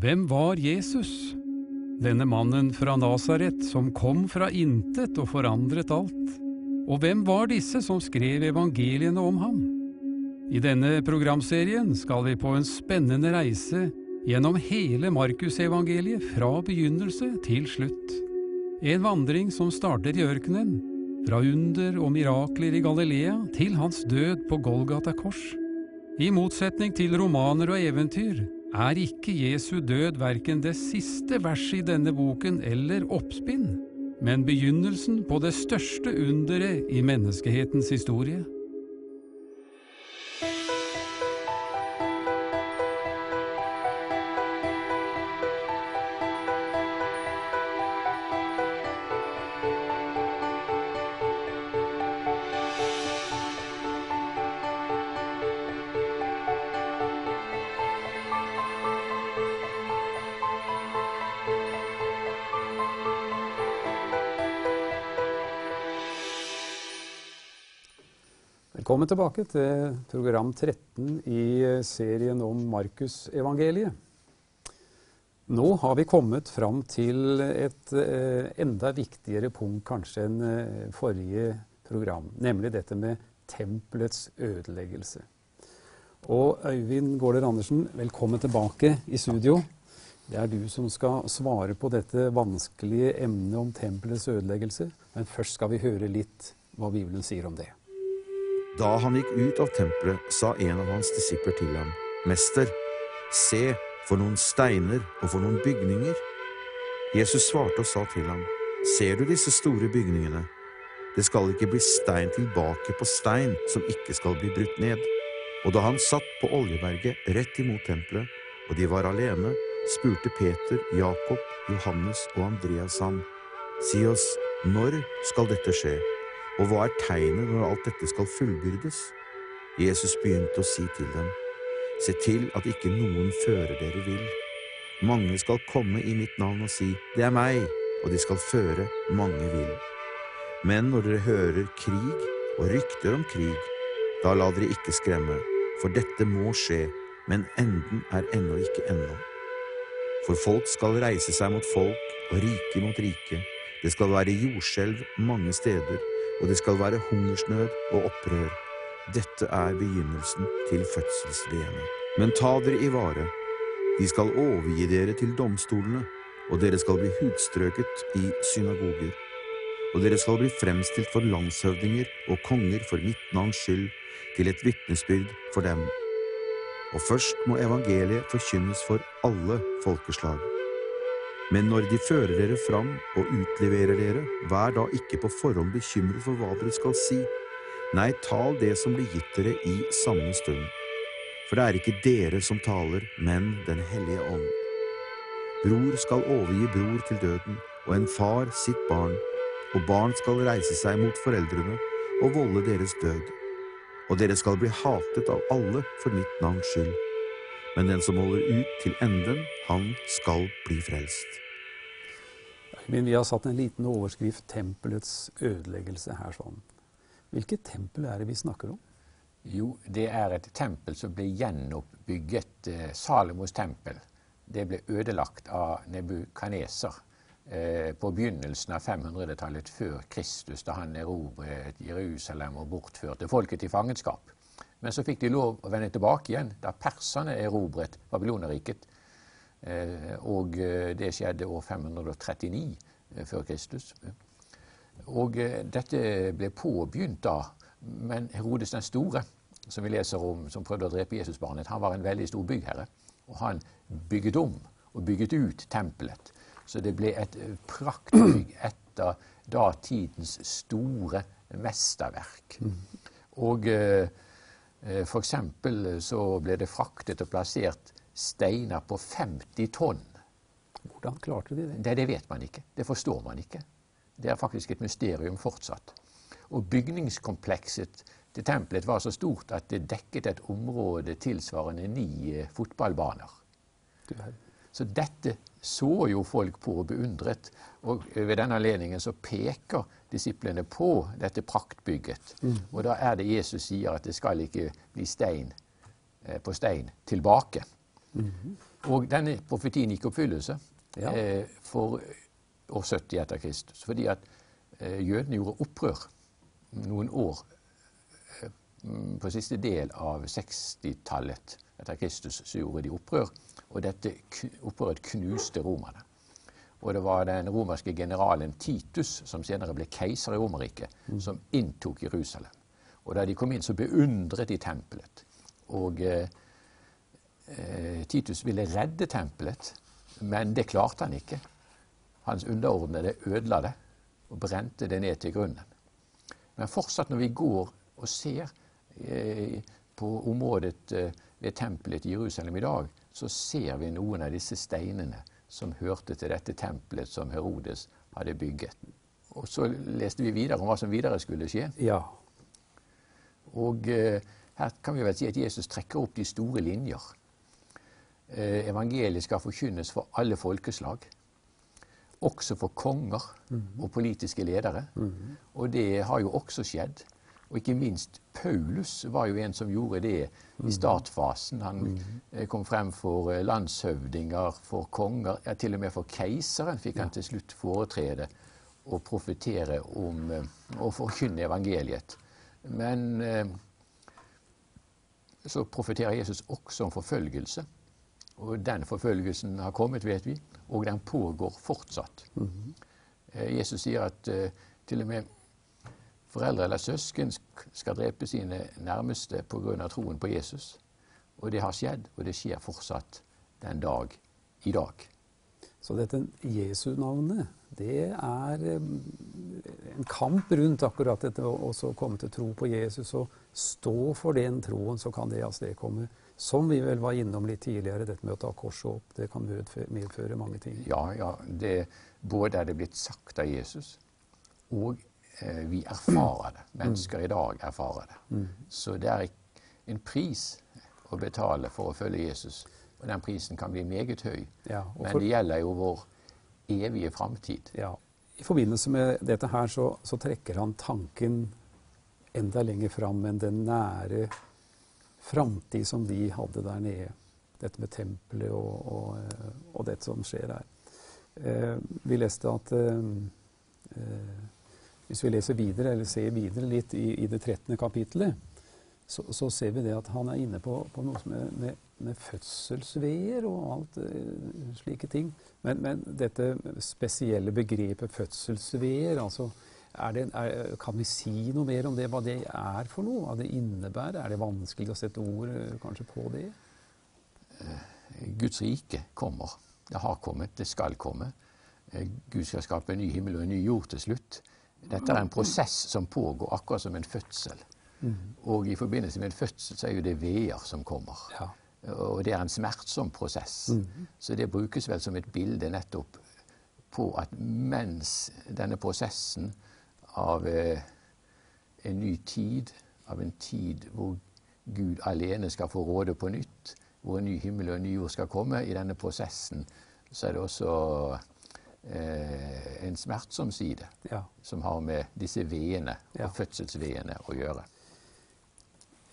Hvem var Jesus? Denne mannen fra Nasaret som kom fra intet og forandret alt. Og hvem var disse som skrev evangeliene om ham? I denne programserien skal vi på en spennende reise gjennom hele Markusevangeliet fra begynnelse til slutt. En vandring som starter i ørkenen, fra under og mirakler i Galilea til hans død på Golgata kors. I motsetning til romaner og eventyr er ikke Jesu død verken det siste verset i denne boken eller oppspinn, men begynnelsen på det største underet i menneskehetens historie. Velkommen tilbake til program 13 i serien om Markusevangeliet. Nå har vi kommet fram til et eh, enda viktigere punkt kanskje enn eh, forrige program, nemlig dette med tempelets ødeleggelse. Og Øyvind Gaarder Andersen, velkommen tilbake i studio. Det er du som skal svare på dette vanskelige emnet om tempelets ødeleggelse. Men først skal vi høre litt hva Bibelen sier om det. Da han gikk ut av tempelet, sa en av hans disipler til ham, Mester, se, for noen steiner og for noen bygninger. Jesus svarte og sa til ham, Ser du disse store bygningene? Det skal ikke bli stein tilbake på stein som ikke skal bli brutt ned. Og da han satt på Oljeberget rett imot tempelet, og de var alene, spurte Peter, Jakob, Johannes og Andreas ham, Si oss, når skal dette skje? Og hva er tegnet når alt dette skal fullbyrdes? Jesus begynte å si til dem, Se til at ikke noen fører dere vill. Mange skal komme i mitt navn og si, Det er meg, og de skal føre mange vill. Men når dere hører krig og rykter om krig, da la dere ikke skremme, for dette må skje, men enden er ennå ikke ennå. For folk skal reise seg mot folk og rike mot rike. Det skal være jordskjelv mange steder, og det skal være hungersnød og opprør. Dette er begynnelsen til fødselsveene. Men ta dere i vare. De skal overgi dere til domstolene, og dere skal bli hudstrøket i synagoger. Og dere skal bli fremstilt for landshøvdinger og konger for mitt navns skyld, til et vitnesbyrd for dem. Og først må evangeliet forkynnes for alle folkeslag. Men når de fører dere fram og utleverer dere, vær da ikke på forhånd bekymret for hva dere skal si. Nei, tal det som blir gitt dere i samme stund. For det er ikke dere som taler, men Den hellige ånd. Bror skal overgi bror til døden, og en far sitt barn, og barn skal reise seg mot foreldrene og volde deres død. Og dere skal bli hatet av alle for mitt navns skyld. Men den som holder ut til enden, han skal bli frelst. Men vi har satt en liten overskrift 'Tempelets ødeleggelse' her sånn. Hvilket tempel er det vi snakker om? Jo, det er et tempel som ble gjenoppbygget. Eh, Salomos tempel. Det ble ødelagt av Nebukaneser eh, på begynnelsen av 500-tallet før Kristus, da han erobret Jerusalem og bortførte folket til fangenskap. Men så fikk de lov å vende tilbake igjen da perserne erobret Babyloneriket. Eh, og eh, det skjedde år 539 eh, før Kristus. Og dette ble påbegynt da, men Herodes den store, som vi leser om, som prøvde å drepe Jesusbarnet, han var en veldig stor byggherre. Og han bygget om og bygget ut tempelet. Så det ble et praktbygg etter datidens store mesterverk. Og eh, for eksempel så ble det fraktet og plassert steiner på 50 tonn. Hvordan klarte de det? Det, det vet man ikke. Det forstår man ikke. Det er faktisk et mysterium fortsatt. Og bygningskomplekset til tempelet var så stort at det dekket et område tilsvarende ni eh, fotballbaner. Så dette så jo folk på og beundret. Og ved denne anledningen så peker disiplene på dette praktbygget. Mm. Og da er det Jesus sier at det skal ikke bli stein eh, på stein tilbake. Og denne profetien gikk i oppfyllelse Ja. eh, for år 70 etter Kristus. Fordi at eh, jødene gjorde opprør noen år eh, mm, på siste del av 60-tallet etter Kristus så gjorde de opprør. Og dette opprøret knuste romerne. Og det var den romerske generalen Titus, som senere ble keiser i Romerriket, som inntok Jerusalem. Og da de kom inn, så beundret de tempelet. Og eh, eh, Titus ville redde tempelet, men det klarte han ikke. Hans underordnede ødela det og brente det ned til grunnen. Men fortsatt når vi går og ser eh, på området eh, ved tempelet i Jerusalem i dag, så ser vi noen av disse steinene som hørte til dette tempelet som Herodes hadde bygget. Og så leste vi videre om hva som videre skulle skje. Ja. Og eh, her kan vi vel si at Jesus trekker opp de store linjer. Eh, evangeliet skal forkynnes for alle folkeslag. Også for konger og politiske ledere. Og det har jo også skjedd. Og ikke minst Paulus var jo en som gjorde det i startfasen. Han eh, kom frem for eh, landshøvdinger, for konger, ja, til og med for keiseren fikk han til slutt foretrede og profetere om eh, og forkynne evangeliet. Men eh, så profeterer Jesus også om forfølgelse. Og den forfølgelsen har kommet, vet vi, og den pågår fortsatt. Eh, Jesus sier at eh, til og med foreldre eller søsken skal drepe sine nærmeste pga. troen på Jesus. Og det har skjedd, og det skjer fortsatt den dag i dag. Så dette Jesu-navnet, det er eh, en kamp rundt akkurat dette å komme til tro på Jesus og stå for den troen, så kan det avstedkomme, som vi vel var innom litt tidligere, dette med å ta korset opp, det kan medføre, mange ting. Ja, ja. Det, både er det blitt sagt av Jesus, og vi erfarer det. Mennesker i dag erfarer det. Så det er en pris å betale for å følge Jesus. Og den prisen kan bli meget høy. Ja, for... Men det gjelder jo vår evige framtid. Ja. I forbindelse med dette her så, så trekker han tanken enda lenger fram enn den nære framtid som de hadde der nede. Dette med tempelet og, og, eh, og det som skjer der. Eh, vi leste at eh, eh, Hvis vi leser videre, eller ser videre litt i, i det 13. kapittelet, så, så ser vi det at han er inne på, på noe som er med, med fødselsveier og alt eh, slike ting. Men, men dette spesielle begrepet fødselsveier, altså det, er, Kan vi si noe mer om det, hva det er for noe? Hva det innebærer? Er det vanskelig å sette ord eh, kanskje på det? Guds rike kommer. Det har kommet, det skal komme. Eh, Gud skal skape en ny himmel og en ny jord til slutt. Dette er en prosess som pågår, akkurat som en fødsel. Og i forbindelse med en fødsel så er jo det veer som kommer. Ja. Og det er en smertsom prosess. Så det brukes vel som et bilde nettopp på at mens denne prosessen av eh, en ny tid, av en tid hvor Gud alene skal få råde på nytt, hvor en ny himmel og en ny jord skal komme, i denne prosessen så er det også en smertsom side Ja. som har med disse veene Ja. og fødselsveene å gjøre.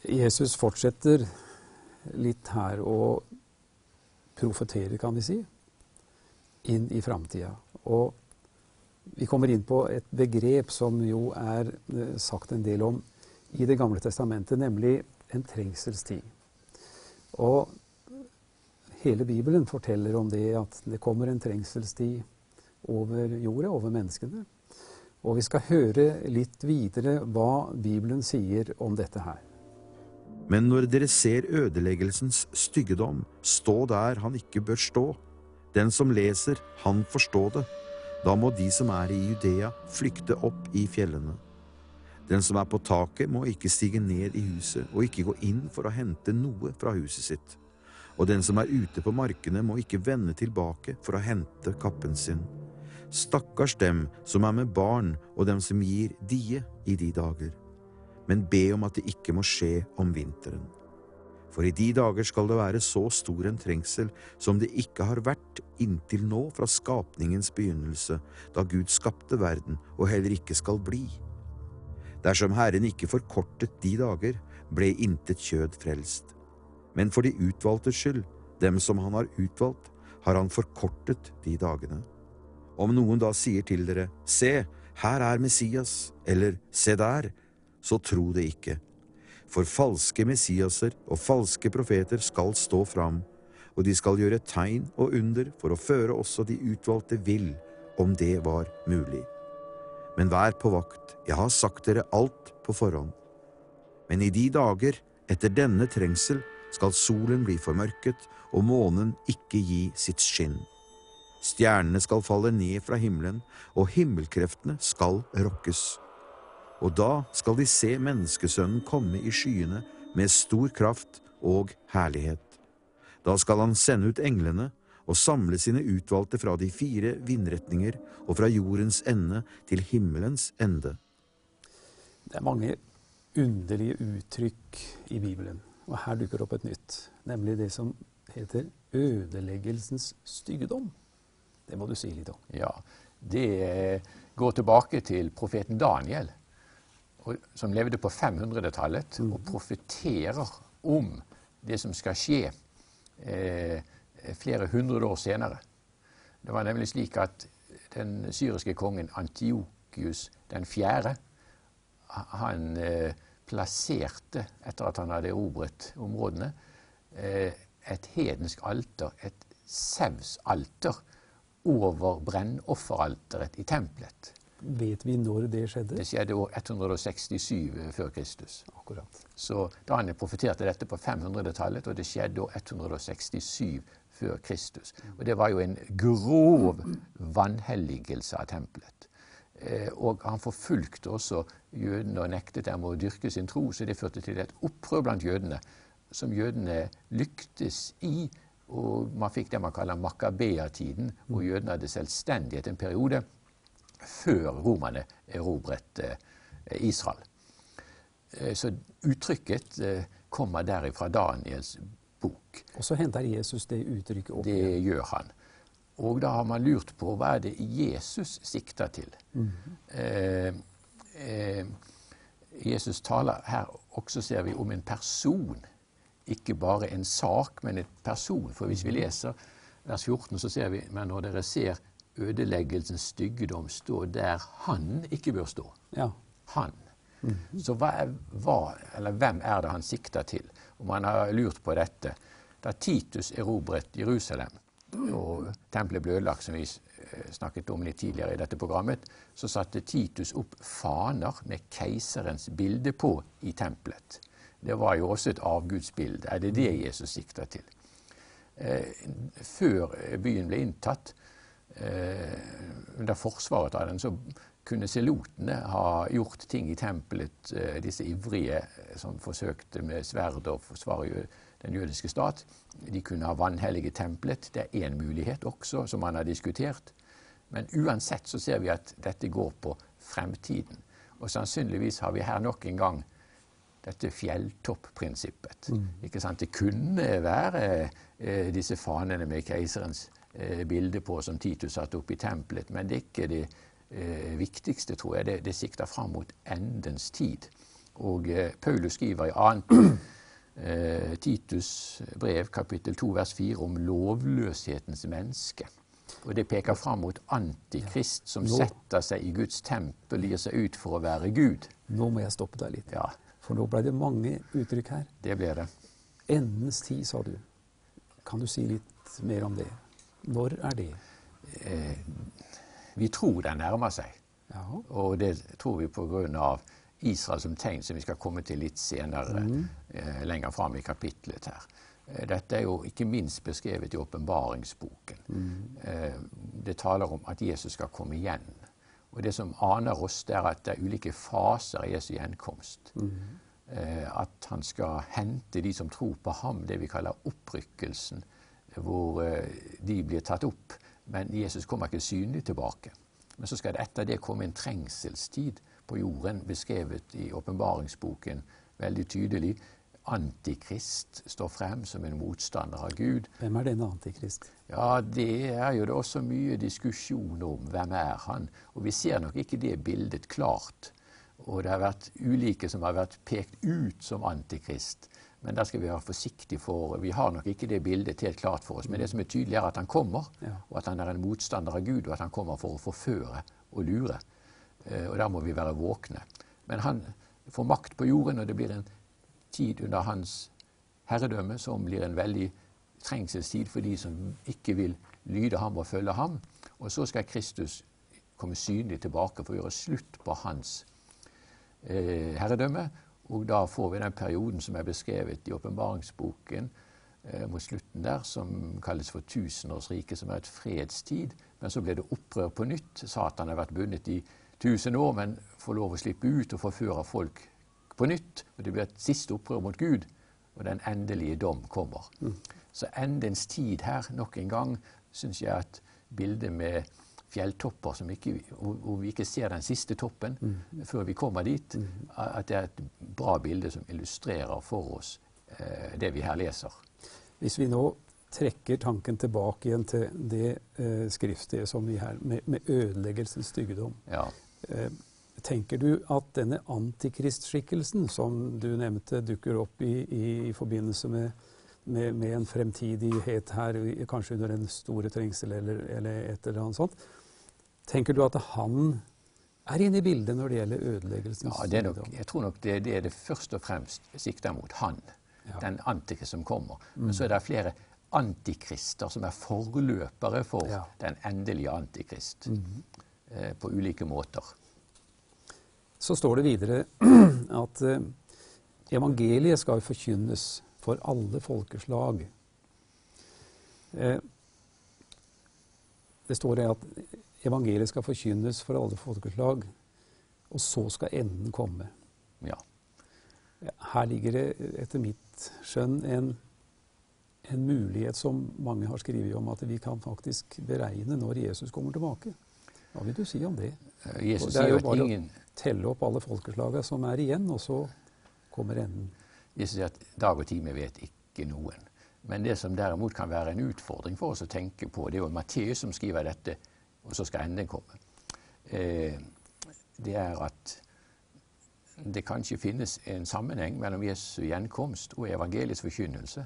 Jesus fortsetter litt her å profetere, kan vi si, inn i framtida. Og vi kommer inn på et begrep som jo er eh, sagt en del om i Det gamle testamentet, nemlig en trengselstid. Og hele Bibelen forteller om det at det kommer en trengselstid over jorda, over menneskene. Og vi skal høre litt videre hva Bibelen sier om dette her. Men når dere ser ødeleggelsens styggedom, stå der han ikke bør stå. Den som leser, han forstå det. Da må de som er i Judea, flykte opp i fjellene. Den som er på taket, må ikke stige ned i huset og ikke gå inn for å hente noe fra huset sitt. Og den som er ute på markene, må ikke vende tilbake for å hente kappen sin. Stakkars dem som er med barn og dem som gir die i de dager men be om at det ikke må skje om vinteren. For i de dager skal det være så stor en trengsel som det ikke har vært inntil nå fra skapningens begynnelse, da Gud skapte verden og heller ikke skal bli. Dersom Herren ikke forkortet de dager, ble intet kjød frelst. Men for de utvalgtes skyld Dem som han har utvalgt, har han forkortet de dagene. Om noen da sier til dere, Se, her er Messias, eller Se der, så tro det ikke. For falske Messiaser og falske profeter skal stå fram, og de skal gjøre tegn og under for å føre også de utvalgte vill, om det var mulig. Men vær på vakt, jeg har sagt dere alt på forhånd. Men i de dager, etter denne trengsel, skal solen bli formørket og månen ikke gi sitt skinn. Stjernene skal falle ned fra himmelen, og himmelkreftene skal rokkes. Og da skal de se Menneskesønnen komme i skyene med stor kraft og herlighet. Da skal han sende ut englene og samle sine utvalgte fra de fire vindretninger og fra jordens ende til himmelens ende. Det er mange underlige uttrykk i Bibelen, og her dukker opp et nytt, nemlig det som heter ødeleggelsens styggedom. Det må du si litt om. Ja, Det går tilbake til profeten Daniel, som levde på 500-tallet, og profeterer om det som skal skje eh, flere hundre år senere. Det var nemlig slik at den syriske kongen Antiokius den fjerde han eh, plasserte, etter at han hadde erobret områdene, eh, et hedensk alter, et Sevs-alter, over brennofferalteret i tempelet. Vet vi når det skjedde? Det skjedde år 167 før Kristus. Akkurat. Så Daniel profeterte dette på 500-tallet, og det skjedde år 167 før Kristus. Og det var jo en grov vanhelligelse av tempelet. Eh, og han forfulgte også jødene og nektet dem å dyrke sin tro, så det førte til et opprør blant jødene, som jødene lyktes i. Og man fikk det man kaller Makkabea-tiden, hvor jødene hadde selvstendighet en periode før romerne erobret eh, Israel. Eh, så uttrykket kommer derifra Daniels bok. Og så henter Jesus det uttrykket opp Det gjør han. Og da har man lurt på hva er det Jesus sikter til. Mm eh, eh, Jesus taler her også, ser vi, om en person. Ikke bare en sak, men en person. For hvis vi leser vers 14, så ser vi men når dere ser ødeleggelsens styggedom stå der han ikke bør stå. Ja. Han. Mm -hmm. Så hva er, hva, hvem er det han sikter til? Og man har lurt på dette. Da Titus erobret Jerusalem, og tempelet ble ødelagt, som vi eh, snakket om litt tidligere i dette programmet, så satte Titus opp faner med keiserens bilde på i tempelet. Det var jo også et avgudsbilde. Er det det Jesus sikter til? Eh, før byen ble inntatt, eh, under forsvaret av den, så kunne selotene ha gjort ting i tempelet, disse ivrige som forsøkte med sverd å forsvare den jødiske stat. De kunne ha vanhellige tempelet. Det er én mulighet også, som man har diskutert. Men uansett så ser vi at dette går på fremtiden. Og sannsynligvis har vi her nok en gang dette fjelltoppprinsippet. Mm. Ikke sant? Det kunne være eh, disse fanene med keiserens eh, bilde på som Titus satte opp i tempelet, men det er ikke det eh, viktigste, tror jeg. Det, det sikter fram mot endens tid. Og eh, Paulus skriver i annet eh, Titus brev kapittel 2 vers 4 om lovløshetens menneske. Og Det peker fram mot Antikrist, som setter seg i Guds tempel, gir seg ut for å være Gud. Nå må jeg stoppe deg litt, ja. For nå ble det mange uttrykk her. Det ble det. Endens tid, sa du. Kan du si litt mer om det? Når er det? Eh, vi tror den nærmer seg. Ja. Og det tror vi av Israel som tegn, som vi skal komme til litt senere, mm. eh, lenger fram i kapitlet her. Eh, dette er jo ikke minst beskrevet i åpenbaringsboken. Mm. Eh, det taler om at Jesus skal komme igjen. Og det som aner oss, det er at det er ulike faser i Jesu gjenkomst. Mm. Eh, at han skal hente de som tror på ham, det vi kaller opprykkelsen, hvor eh, de blir tatt opp. Men Jesus kommer ikke synlig tilbake. Men så skal det etter det komme en trengselstid på jorden, beskrevet i åpenbaringsboken veldig tydelig. Antikrist står frem som en motstander av Gud. Hvem er denne antikrist? Ja, Det er jo det også mye diskusjon om. Hvem er han? Og vi ser nok ikke det bildet klart. Og det har vært ulike som har vært pekt ut som antikrist. Men der skal vi være forsiktige, for vi har nok ikke det bildet helt klart for oss. Men det som er tydelig, er at han kommer, og at han er en motstander av Gud, og at han kommer for å forføre og lure. Eh, Og der må vi være våkne. Men han får makt på jorden, og det blir en tid under hans herredømme som blir en veldig trengselstid for de som ikke vil lyde ham og følge ham. Og så skal Kristus komme synlig tilbake for å gjøre slutt på hans eh, herredømme. Og da får vi den perioden som er beskrevet i åpenbaringsboken eh, mot slutten der, som kalles for tusenårsriket, som er et fredstid. Men så ble det opprør på nytt. Satan har vært bundet i tusen år, men får lov å slippe ut og forføre folk på nytt. Og det blir et siste opprør mot Gud, og den endelige dom kommer. Så endens tid her, nok en gang, syns jeg at bildet med fjelltopper som ikke, hvor vi ikke ser den siste toppen før vi kommer dit, at det er et bra bilde som illustrerer for oss eh, det vi her leser. Hvis vi nå trekker tanken tilbake igjen til det eh, skriftstedet som vi her, med, med ødeleggelsens styggedom, Ja. eh, tenker du at denne antikristskikkelsen som du nevnte, dukker opp i, i, i forbindelse med, med, med en fremtidighet her, kanskje under den store trengsel eller, eller et eller annet sånt, tenker du at han er inne i bildet når det gjelder ødeleggelsen? Ja, det er nok, jeg tror nok det, det er det først og fremst sikter mot han. Ja. Den antikrist som kommer. Men så er det flere antikrister som er forløpere for Ja. den endelige antikrist. eh, på ulike måter. Så står det videre at eh, evangeliet skal forkynnes for alle folkeslag. Eh, det står at evangeliet skal forkynnes for alle folkeslag, og så skal enden komme. Ja. Her ligger det etter mitt skjønn en, en mulighet som mange har skrevet om, at vi kan faktisk beregne når Jesus kommer tilbake. Hva vil du si om det? Eh, Jesus det er sier jo at ingen telle opp alle folkeslagene som er igjen, og så kommer enden. Jesus sier at dag og time vet ikke noen. Men det som derimot kan være en utfordring for oss å tenke på, det er jo Matteus som skriver dette, og så skal enden komme. Eh, det er at det kanskje finnes en sammenheng mellom Jesu gjenkomst og evangeliets forkynnelse.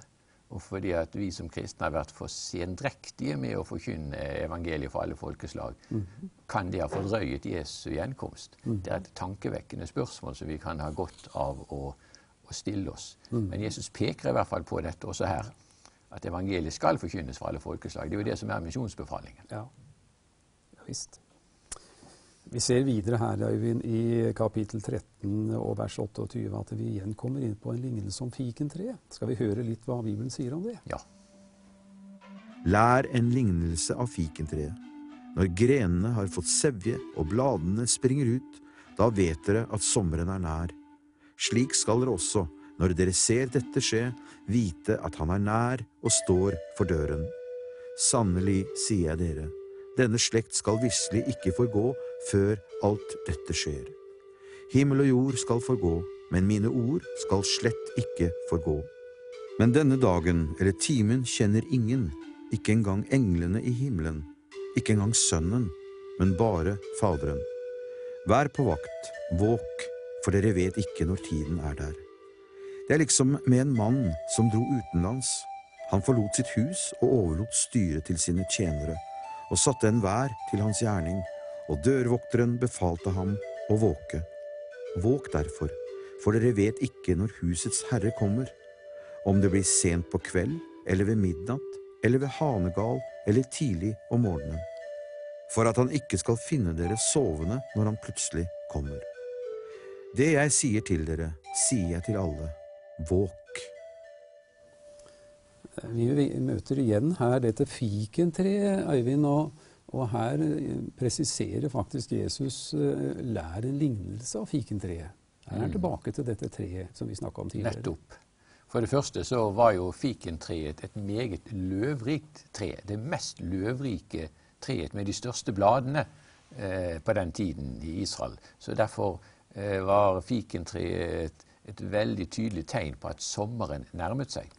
Og fordi at vi som kristne har vært for sendrektige med å forkynne evangeliet for alle folkeslag, kan det ha fordrøyet Jesu gjenkomst? Det er et tankevekkende spørsmål som vi kan ha godt av å, å stille oss. Men Jesus peker i hvert fall på dette også her, at evangeliet skal forkynnes for alle folkeslag. Det er jo det som er misjonsbefalingen. Ja, ja visst. Vi ser videre her, Øyvind, i kapittel 13 og vers 28 at vi igjen kommer inn på en lignelse om fikentreet. Skal vi høre litt hva Bibelen sier om det? Ja. Lær en lignelse av fikentreet. Når grenene har fått sevje og bladene springer ut, da vet dere at sommeren er nær. Slik skal dere også, når dere ser dette skje, vite at han er nær og står for døren. Sannelig sier jeg dere, denne slekt skal visselig ikke forgå før alt dette skjer. Himmel og jord skal forgå, men mine ord skal slett ikke forgå. Men denne dagen eller timen kjenner ingen, ikke engang englene i himmelen, ikke engang Sønnen, men bare Faderen. Vær på vakt, våk, for dere vet ikke når tiden er der. Det er liksom med en mann som dro utenlands. Han forlot sitt hus og overlot styret til sine tjenere, og satte enhver til hans gjerning, og dørvokteren befalte ham å våke. Våk derfor, for dere vet ikke når husets herre kommer, om det blir sent på kveld, eller ved midnatt, eller ved hanegal, eller tidlig om morgenen, for at han ikke skal finne dere sovende når han plutselig kommer. Det jeg sier til dere, sier jeg til alle, våk. Vi møter igjen her dette fikentreet, Øyvind, og, og her eh, presiserer faktisk Jesus eh, lær en lignelse av fikentreet. Her er han tilbake til dette treet som vi snakka om tidligere. Nettopp. For det første så var jo fikentreet et meget løvrikt tre. Det mest løvrike treet med de største bladene eh, på den tiden i Israel. Så derfor eh, var fikentreet et, et veldig tydelig tegn på at sommeren nærmet seg.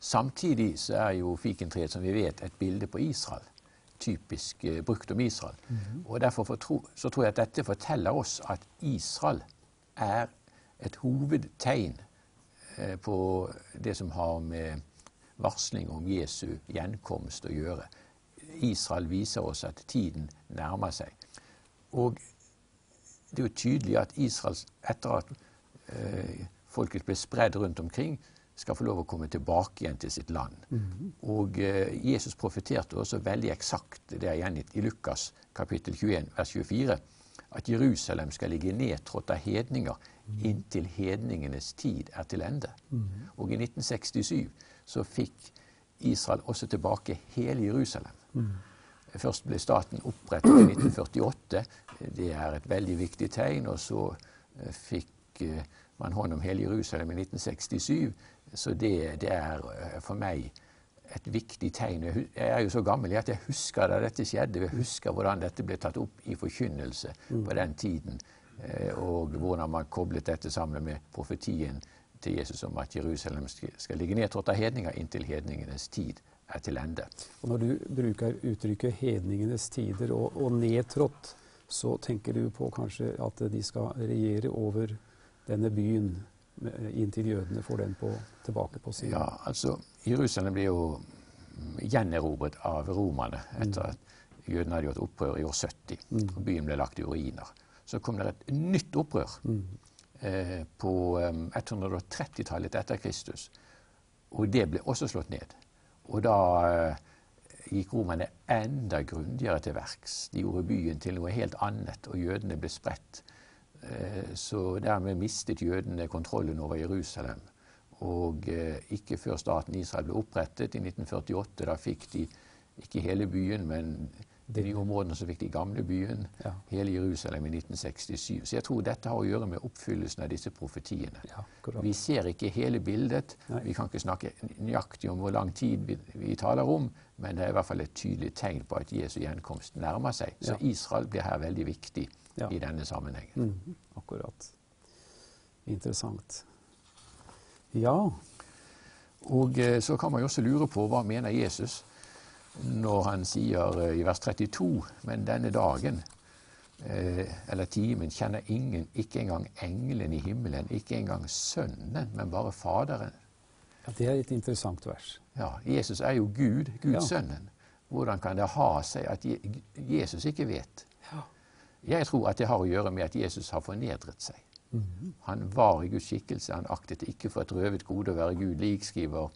Samtidig så er jo fikentreet, som vi vet, et bilde på Israel. Typisk eh, brukt om Israel. Og derfor for tro, så tror jeg at dette forteller oss at Israel er et hovedtegn eh, på det som har med varsling om Jesu gjenkomst å gjøre. Israel viser oss at tiden nærmer seg. Og det er jo tydelig at Israel, etter at eh, folket ble spredd rundt omkring, skal få lov å komme tilbake igjen til sitt land. Mm. Og eh, Jesus profeterte også veldig eksakt, det er gjengitt i Lukas kapittel 21 vers 24, at Jerusalem skal ligge nedtrådt av hedninger mm. inntil hedningenes tid er til ende. Mm. Og i 1967 så fikk Israel også tilbake hele Jerusalem. Mm. Først ble staten opprettet i 1948. Det er et veldig viktig tegn. Og så eh, fikk eh, man hånd om hele Jerusalem i 1967. Så det, det er eh, for meg et viktig tegn. Jeg er jo så gammel at jeg husker da dette skjedde. Jeg husker hvordan dette ble tatt opp i forkynnelse mm. på den tiden. Og hvordan man koblet dette sammen med profetien til Jesus om at Jerusalem skal ligge nedtrådt av hedninger inntil hedningenes tid er til ende. Og Når du bruker uttrykket 'hedningenes tider' og, og 'nedtrådt', så tenker du på kanskje at de skal regjere over denne byen inntil jødene får den på, tilbake på sin Ja, altså Jerusalem blir jo gjenerobret av romerne etter mm. at jødene hadde gjort opprør i år 70. Mm. og Byen ble lagt i ruiner. Så kom det et nytt opprør mm. eh, på um, 130-tallet etter Kristus. Og det ble også slått ned. Og da eh, gikk romerne enda grundigere til verks. De gjorde byen til noe helt annet, og jødene ble spredt. Eh, så dermed mistet jødene kontrollen over Jerusalem. Og eh, ikke før staten Israel ble opprettet i 1948, da fikk de ikke hele byen, men de områdene som fikk de gamle byen, ja. hele Jerusalem i 1967. Så jeg tror dette har å gjøre med oppfyllelsen av disse profetiene. Ja, vi ser ikke hele bildet. Nei. Vi kan ikke snakke nøyaktig om hvor lang tid vi, vi, taler om, men det er i hvert fall et tydelig tegn på at Jesu gjenkomst nærmer seg. Så ja. Israel blir her veldig viktig i denne sammenhengen. Mm, akkurat. Interessant. Ja. Og eh, så kan man jo også lure på hva mener Jesus når han sier eh, i vers 32 Men denne dagen eh, eller timen kjenner ingen, ikke engang engelen i himmelen, ikke engang Sønnen, men bare Faderen. Ja, Det er et interessant vers. Ja, Jesus er jo Gud, Guds ja. Hvordan kan det ha seg at Jesus ikke vet? Ja. Jeg tror at det har å gjøre med at Jesus har fornedret seg. Mm -hmm. Han var i Guds skikkelse. Han aktet ikke for et røvet gode å være Gud lik, skriver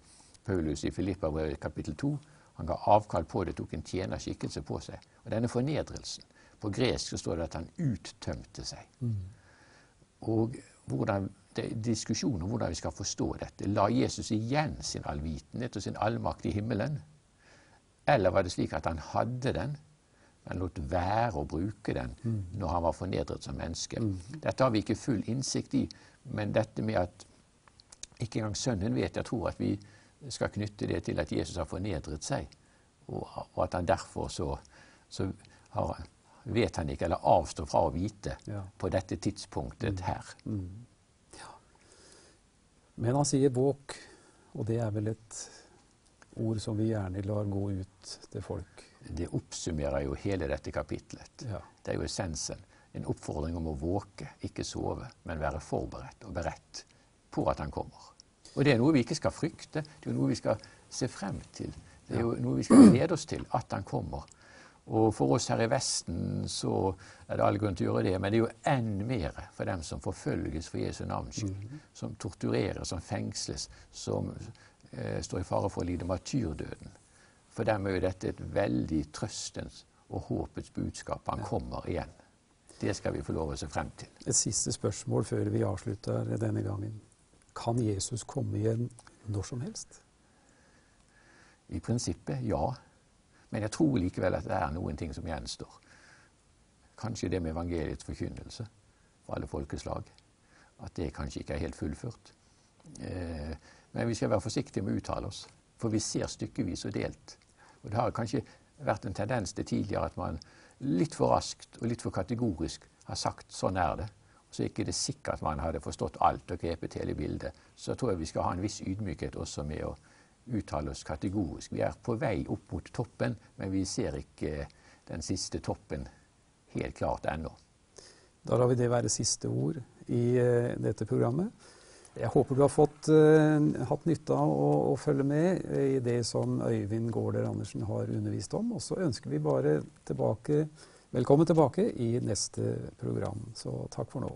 Paulus i Filippa kapittel 2. Han ga avkall på det, tok en tjenerskikkelse på seg. Og denne fornedrelsen På gresk så står det at han uttømte seg. Mm. Og hvordan, det er diskusjon om hvordan vi skal forstå dette. La Jesus igjen sin allvitenhet og sin allmakt i himmelen? Eller var det slik at han hadde den, men lot være å bruke den mm. når han var fornedret som menneske? Mm. Dette har vi ikke full innsikt i, men dette med at ikke engang Sønnen vet Jeg tror at vi skal knytte det til at Jesus har fornedret seg, og, og at han derfor så, så har, vet han ikke, eller avstår fra å vite ja. på dette tidspunktet mm. her. Mm. Ja. Men han sier 'våk', og det er vel et ord som vi gjerne lar gå ut til folk. Det oppsummerer jo hele dette kapitlet. Ja. Det er jo essensen. En oppfordring om å våke, ikke sove, men være forberedt og beredt på at han kommer. Og det er noe vi ikke skal frykte, det er noe vi skal se frem til. Det er jo noe vi skal glede oss til, at han kommer. Og for oss her i Vesten så er det all grunn til å gjøre det, men det er jo enn mer for dem som forfølges for Jesu navns skyld. Mm -hmm. Som tortureres, som fengsles, som eh, står i fare for å lide martyrdøden. For dem er jo dette et veldig trøstens og håpets budskap. Han kommer igjen. Det skal vi få lov å se frem til. Et siste spørsmål før vi avslutter denne gangen. Kan Jesus komme igjen når som helst? I prinsippet ja. Men jeg tror likevel at det er noen ting som gjenstår. Kanskje det med evangeliets forkynnelse for alle folkeslag. At det kanskje ikke er helt fullført. Eh, men vi skal være forsiktige med å uttale oss, for vi ser stykkevis og delt. Og det har kanskje vært en tendens til tidligere at man litt for raskt og litt for kategorisk har sagt 'sånn er det', så er ikke det sikkert man hadde forstått alt og grepet hele bildet. Så tror jeg vi skal ha en viss ydmykhet også med å uttale oss kategorisk. Vi er på vei opp mot toppen, men vi ser ikke den siste toppen helt klart ennå. Da lar vi det være siste ord i uh, dette programmet. Jeg håper du har fått, uh, hatt nytte av å, å, følge med i det som Øyvind Gaarder Andersen har undervist om. Og så ønsker vi bare tilbake, velkommen tilbake i neste program. Så takk for nå.